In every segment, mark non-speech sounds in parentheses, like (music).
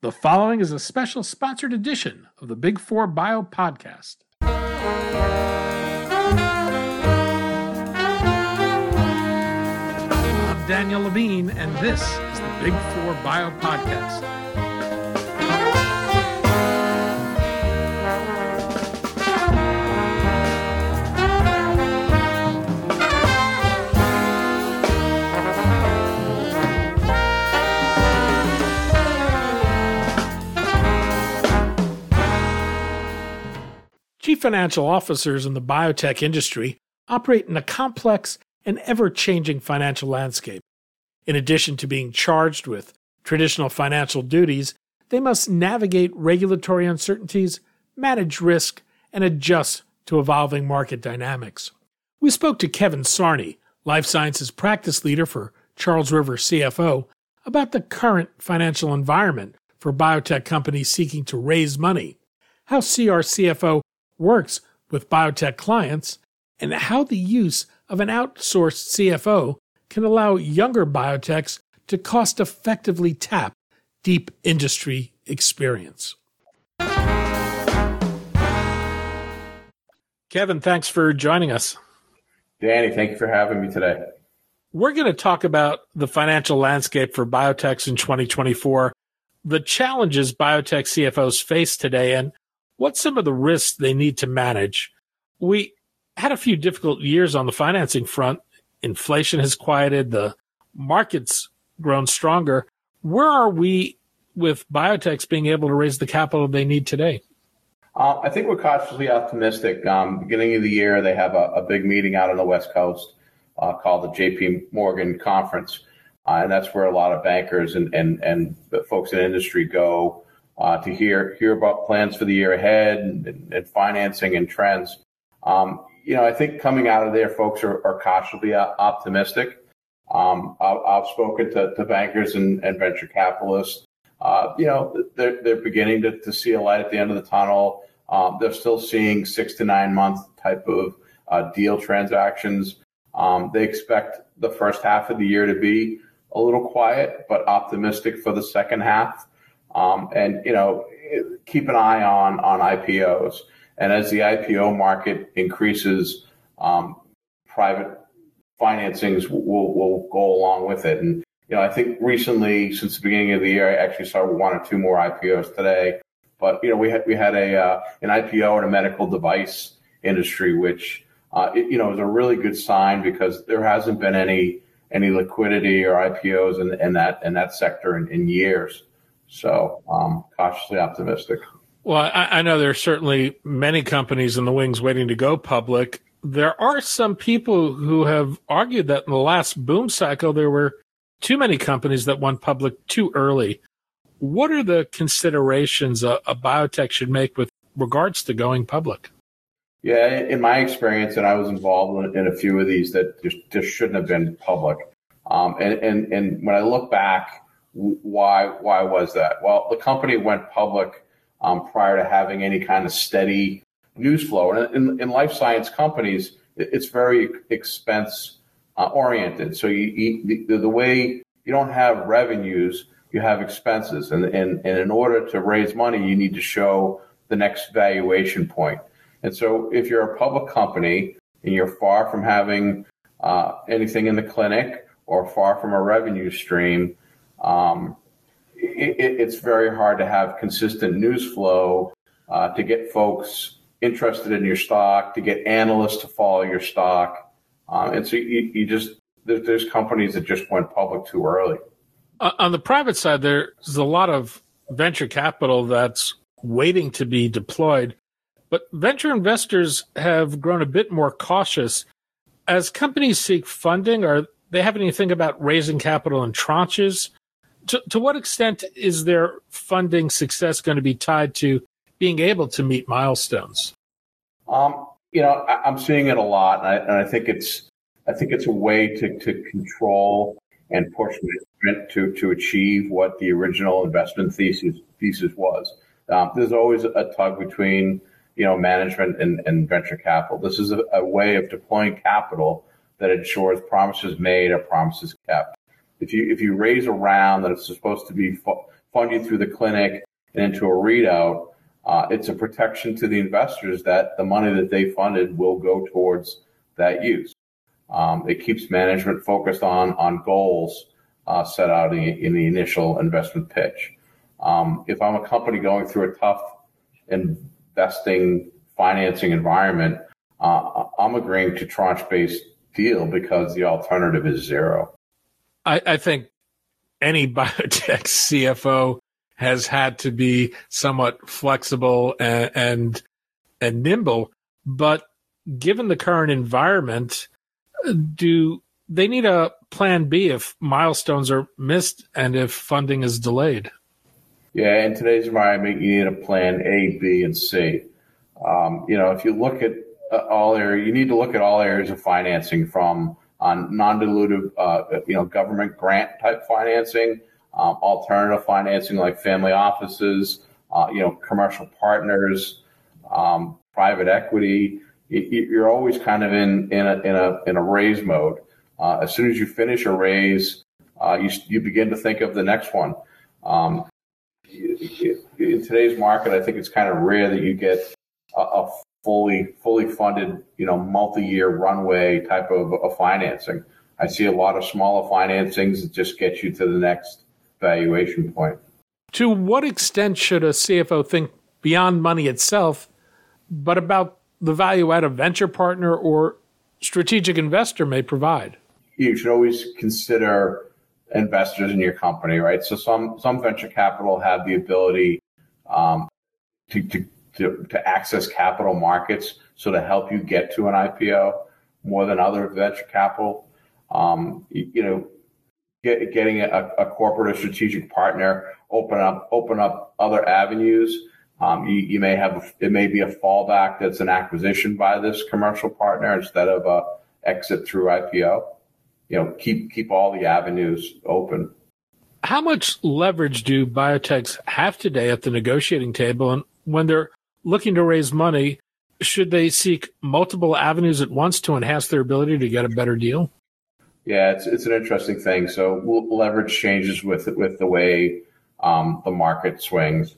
The following is a special sponsored edition of the Big Four Bio Podcast. I'm Daniel Levine, and this is the Big Four Bio Podcast. Chief financial officers in the biotech industry operate in a complex and ever changing financial landscape. In addition to being charged with traditional financial duties, they must navigate regulatory uncertainties, manage risk, and adjust to evolving market dynamics. We spoke to Kevin Sarney, life sciences practice leader for Charles River CFO, about the current financial environment for biotech companies seeking to raise money, how CR CFO works with biotech clients, and how the use of an outsourced CFO can allow younger biotechs to cost effectively tap deep industry experience. Kevin, thanks for joining us. Danny, thank you for having me today. We're going to talk about the financial landscape for biotechs in 2024, the challenges biotech CFOs face today, and what's some of the risks they need to manage? We had a few difficult years on the financing front. Inflation has quieted, the market's grown stronger. Where are we with biotechs being able to raise the capital they need today? Uh, I think we're cautiously optimistic. Um, beginning of the year, they have a, a, big meeting out on the West Coast uh, called the JP Morgan Conference. Uh, and that's where a lot of bankers and, and, and folks in industry go uh, to hear hear about plans for the year ahead and, and financing and trends. Um, you know, I think coming out of there, folks are, are cautiously optimistic. Um, I've, I've, spoken to, to bankers and, and, venture capitalists. Uh, you know, they're, they're beginning to, to, see a light at the end of the tunnel. Um, they're still seeing six to nine month type of uh, deal transactions. Um, they expect the first half of the year to be a little quiet, but optimistic for the second half. Um, and you know, keep an eye on on IPOs. And as the IPO market increases, um, private financings will, will go along with it. And you know, I think recently, since the beginning of the year, I actually saw one or two more IPOs today. But you know, we had we had a uh, an IPO in a medical device industry, which uh, it, you know is a really good sign because there hasn't been any any liquidity or IPOs in, in that in that sector in, in years. So I'm cautiously optimistic. Well, I, I know there are certainly many companies in the wings waiting to go public. There are some people who have argued that in the last boom cycle, there were too many companies that went public too early. What are the considerations a, a biotech should make with regards to going public? Yeah, in my experience, and I was involved in, in a few of these that just, just shouldn't have been public. Um, and, and, and when I look back, why why was that? Well, the company went public um, prior to having any kind of steady news flow. And in, in life science companies, it's very expense uh, oriented. So you, you the, the, way you don't have revenues, you have expenses, and, and and in order to raise money, you need to show the next valuation point. And so, if you're a public company and you're far from having uh, anything in the clinic or far from a revenue stream, um, it, it's very hard to have consistent news flow uh, to get folks interested in your stock, to get analysts to follow your stock. Um, and so you, you just, there, there's companies that just went public too early. Uh, on the private side, there's a lot of venture capital that's waiting to be deployed, but venture investors have grown a bit more cautious. As companies seek funding, are they having to think about raising capital in tranches? To, to what extent is their funding success going to be tied to being able to meet milestones? Um, you know, I, am seeing it a lot, and I, and I, think it's I think it's a way to, to control and push management to to achieve what the original investment thesis thesis was. Um, there's always a tug between you know management and, and venture capital. This is a, a way of deploying capital that ensures promises made are promises kept if you if you raise a round that it's supposed to be fund you through the clinic and into a readout, uh, it's a protection to the investors that the money that they funded will go towards that use. Um, it keeps management focused on on goals uh, set out in, in, the initial investment pitch. Um, if I'm a company going through a tough investing financing environment, uh, I'm agreeing to tranche based deal because the alternative is zero. I, I think any (laughs) biotech CFO has had to be somewhat flexible and, and, and nimble, but given the current environment, do they need a plan B if milestones are missed and if funding is delayed? Yeah, in today's environment, you need a plan A, B, and C. Um, you know, if you look at uh, all areas, you need to look at all areas of financing from on non-dilutive, uh, you know, government grant type financing, um, alternative financing like family offices, uh, you know, commercial partners, um, private equity. You're always kind of in in a in a in a raise mode. Uh, as soon as you finish a raise, uh, you you begin to think of the next one. Um, in today's market, I think it's kind of rare that you get a, a fully fully funded, you know, multi-year runway type of, of financing. I see a lot of smaller financings that just get you to the next valuation point. To what extent should a CFO think beyond money itself, but about the value add a venture partner or strategic investor may provide? You should always consider investors in your company, right? So some some venture capital have the ability um, to, to to, to access capital markets, so to help you get to an IPO more than other venture capital. Um, you, know, get, getting a, a, corporate or strategic partner open up open up other avenues. Um, you, you, may have it may be a fallback that's an acquisition by this commercial partner instead of a exit through IPO. You know, keep keep all the avenues open. How much leverage do biotechs have today at the negotiating table, and when they're looking to raise money, should they seek multiple avenues at once to enhance their ability to get a better deal? Yeah, it's it's an interesting thing. So leverage changes with with the way um, the market swings.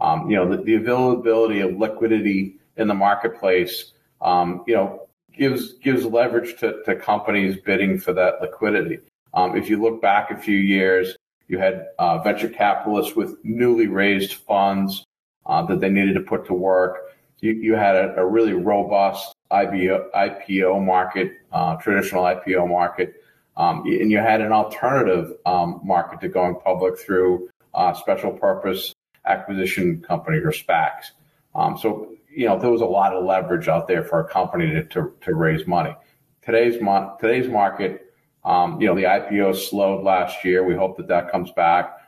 Um, you know, the, the, availability of liquidity in the marketplace, um, you know, gives gives leverage to, to companies bidding for that liquidity. Um, if you look back a few years, you had uh, venture capitalists with newly raised funds uh, that they needed to put to work. You, you had a, a, really robust IPO, IPO market, uh, traditional IPO market, um, and you had an alternative um, market to going public through uh, special purpose acquisition company or SPACs. Um, so, you know, there was a lot of leverage out there for a company to, to, to raise money. Today's, mo- today's market, um, you know, the IPO slowed last year. We hope that that comes back.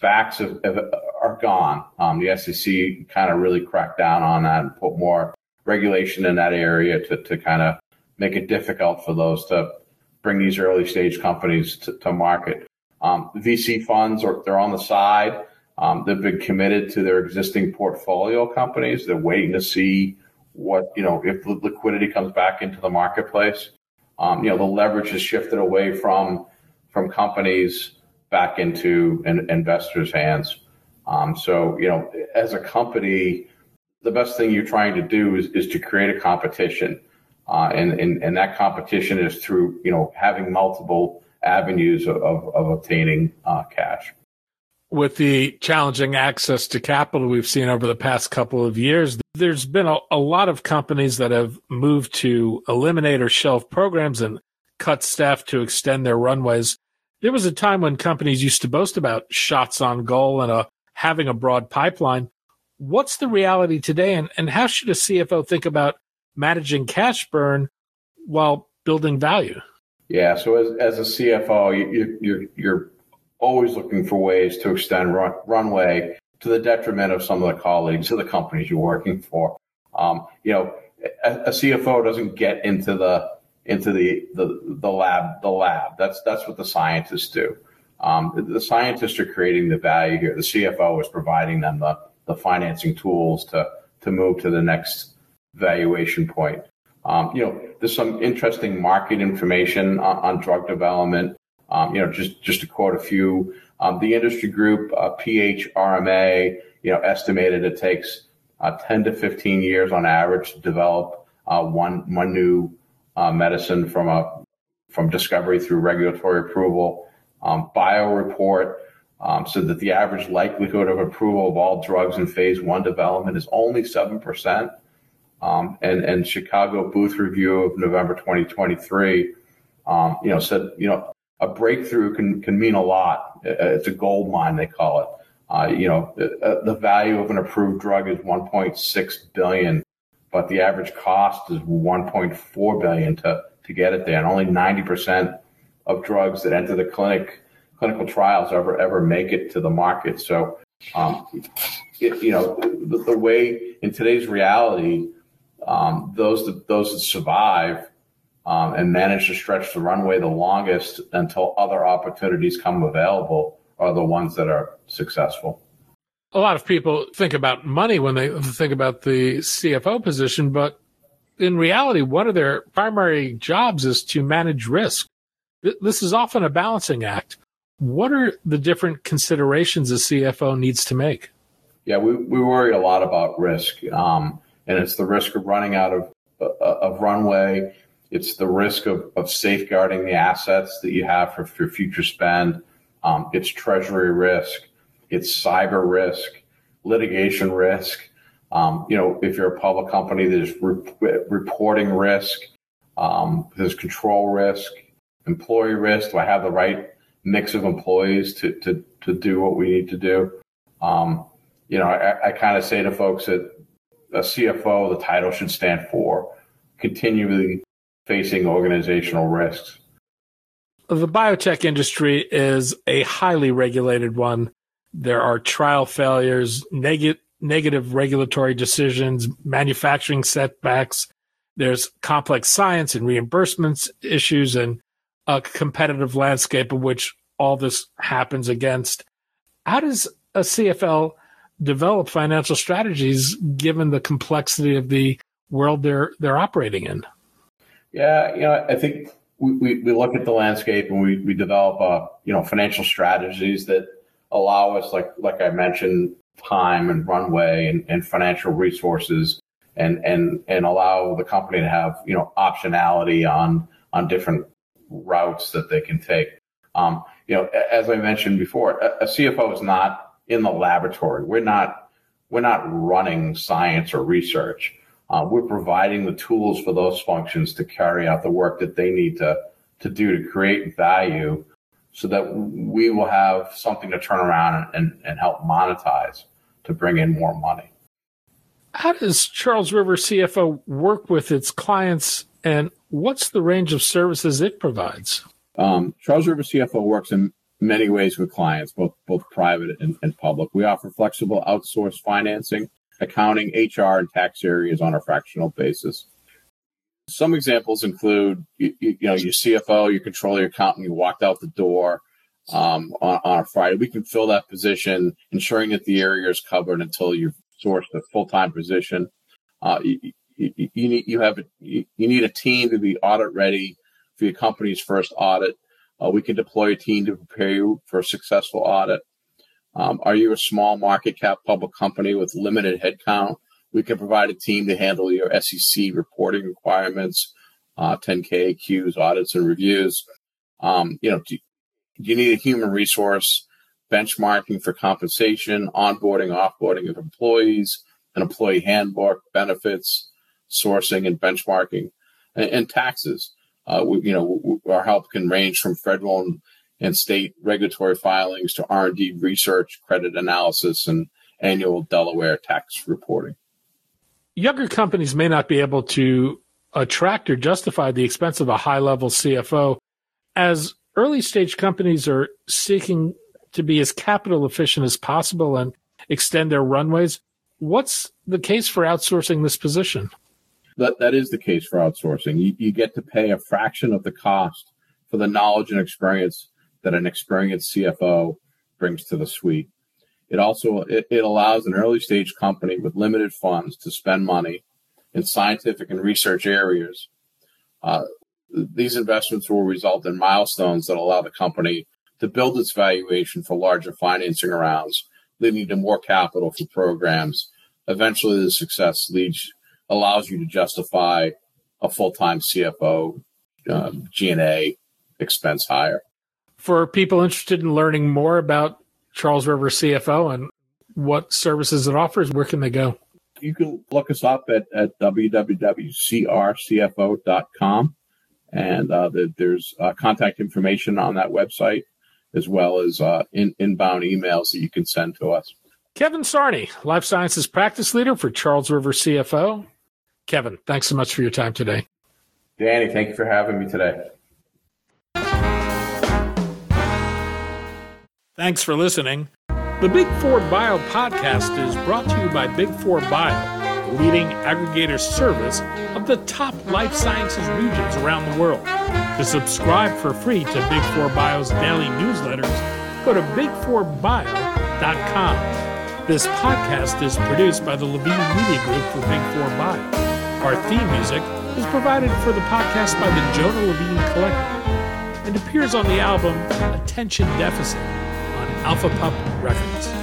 SPACs have, have, gone. Um, the SEC kind of really cracked down on that and put more regulation in that area to, to kind of make it difficult for those to bring these early stage companies to, to market. Um, VC funds are they're on the side. Um, they've been committed to their existing portfolio companies. They're waiting to see what you know if the liquidity comes back into the marketplace. Um, you know the leverage has shifted away from from companies back into an investors' hands. Um, so, you know, as a company, the best thing you're trying to do is, is to create a competition. Uh, and, and, and that competition is through, you know, having multiple avenues of, of, of obtaining uh, cash. With the challenging access to capital we've seen over the past couple of years, there's been a, a lot of companies that have moved to eliminate or shelve programs and cut staff to extend their runways. There was a time when companies used to boast about shots on goal and a, having a broad pipeline. What's the reality today, and, and how should a CFO think about managing cash burn while building value? Yeah, so as, as a CFO, you, you're, you're always looking for ways to extend run, runway to the detriment of some of the colleagues of the companies you're working for. Um, you know, a, a, CFO doesn't get into the into the, the, the lab, the lab. That's, that's what the scientists do. Um, the, scientists are creating the value here. The CFO is providing them the, the financing tools to, to move to the next valuation point. Um, you know, there's some interesting market information on, on drug development. Um, you know, just just to quote a few, Um, the industry group, uh, PHRMA, you know, estimated it takes uh, 10 to 15 years on average to develop uh, one one new uh, medicine from a from discovery through regulatory approval. Um, BioReport um, said that the average likelihood of approval of all drugs in phase one development is only seven percent. Um, and and Chicago Booth Review of November 2023, um, you know, said you know a breakthrough can can mean a lot. It's a gold mine they call it. Uh, you know, the, the, value of an approved drug is 1.6 billion, but the average cost is 1.4 billion to to get it there, and only 90 percent of drugs that enter the clinic clinical trials ever ever make it to the market. So, um, it, you know, the, the, way in today's reality, um, those that, those that survive um, and manage to stretch the runway the longest until other opportunities come available are the ones that are successful. A lot of people think about money when they think about the CFO position, but in reality, one of their primary jobs is to manage risk. This is often a balancing act. What are the different considerations a CFO needs to make? Yeah, we, we worry a lot about risk. Um, and it's the risk of running out of, uh, of runway. It's the risk of, of safeguarding the assets that you have for, for future spend. Um, it's treasury risk. It's cyber risk, litigation risk. Um, you know, if you're a public company, there's re- reporting risk. Um, there's control risk, employee risk. Do I have the right mix of employees to, to, to do what we need to do? Um, you know, I, I kind of say to folks that a CFO, the title should stand for continually facing organizational risks. The biotech industry is a highly regulated one. There are trial failures, neg- negative regulatory decisions, manufacturing setbacks. There's complex science and reimbursements issues and a competitive landscape of which all this happens against. How does a CFO develop financial strategies given the complexity of the world they're they're operating in? Yeah, you know, I think we, we, we look at the landscape and we, we develop uh, you know financial strategies that allow us like like I mentioned time and runway and, and financial resources and and and allow the company to have you know optionality on on different routes that they can take. Um, you know, as I mentioned before, a, a CFO is not in the laboratory. We're not we're not running science or research. Uh, we're providing the tools for those functions to carry out the work that they need to to do to create value, so that we will have something to turn around and, and help monetize to bring in more money. How does Charles River CFO work with its clients, and what's the range of services it provides? Um, Charles River CFO works in many ways with clients, both both private and, and public. We offer flexible outsourced financing, accounting, HR, and tax areas on a fractional basis. Some examples include you, you, know your CFO, your controller, your accountant. You walked out the door um, on, on, a Friday. We can fill that position, ensuring that the area is covered until you've sourced a full time position. Uh, you, you, you, need you have a, you need a team to be audit ready for your company's first audit. Uh, we can deploy a team to prepare you for a successful audit. Um, are you a small market cap public company with limited headcount? We can provide a team to handle your SEC reporting requirements, uh, 10K, Qs, audits, and reviews. Um, you know, do, do you need a human resource benchmarking for compensation, onboarding, offboarding of employees, an employee handbook, benefits, sourcing, and benchmarking, and, and taxes? Uh, we, you know, our help can range from federal and, and state regulatory filings to R&D research, credit analysis, and annual Delaware tax reporting. Younger companies may not be able to attract or justify the expense of a high level CFO as early stage companies are seeking to be as capital efficient as possible and extend their runways. What's the case for outsourcing this position? That, that is the case for outsourcing. You, you get to pay a fraction of the cost for the knowledge and experience that an experienced CFO brings to the suite. It also it, it allows an early stage company with limited funds to spend money in scientific and research areas. Uh, these investments will result in milestones that allow the company to build its valuation for larger financing rounds, leading to more capital for programs. Eventually, the success leads allows you to justify a full time CFO, um, G&A expense hire. For people interested in learning more about Charles River CFO and what services it offers, where can they go? You can look us up at, at www.crcfo.com. And uh, the, there's uh, contact information on that website, as well as uh, in, inbound emails that you can send to us. Kevin Sarney, Life Sciences Practice Leader for Charles River CFO. Kevin, thanks so much for your time today. Danny, thank you for having me today. Thanks for listening. The Big Four Bio podcast is brought to you by Big Four Bio, the leading aggregator service of the top life sciences regions around the world. To subscribe for free to Big Four Bio's daily newsletters, go to big4bio.com. This podcast is produced by the Levine Media Group for Big Four Bio. Our theme music is provided for the podcast by the Jonah Levine Collective and appears on the album Attention Deficit on Alpha Pup Records.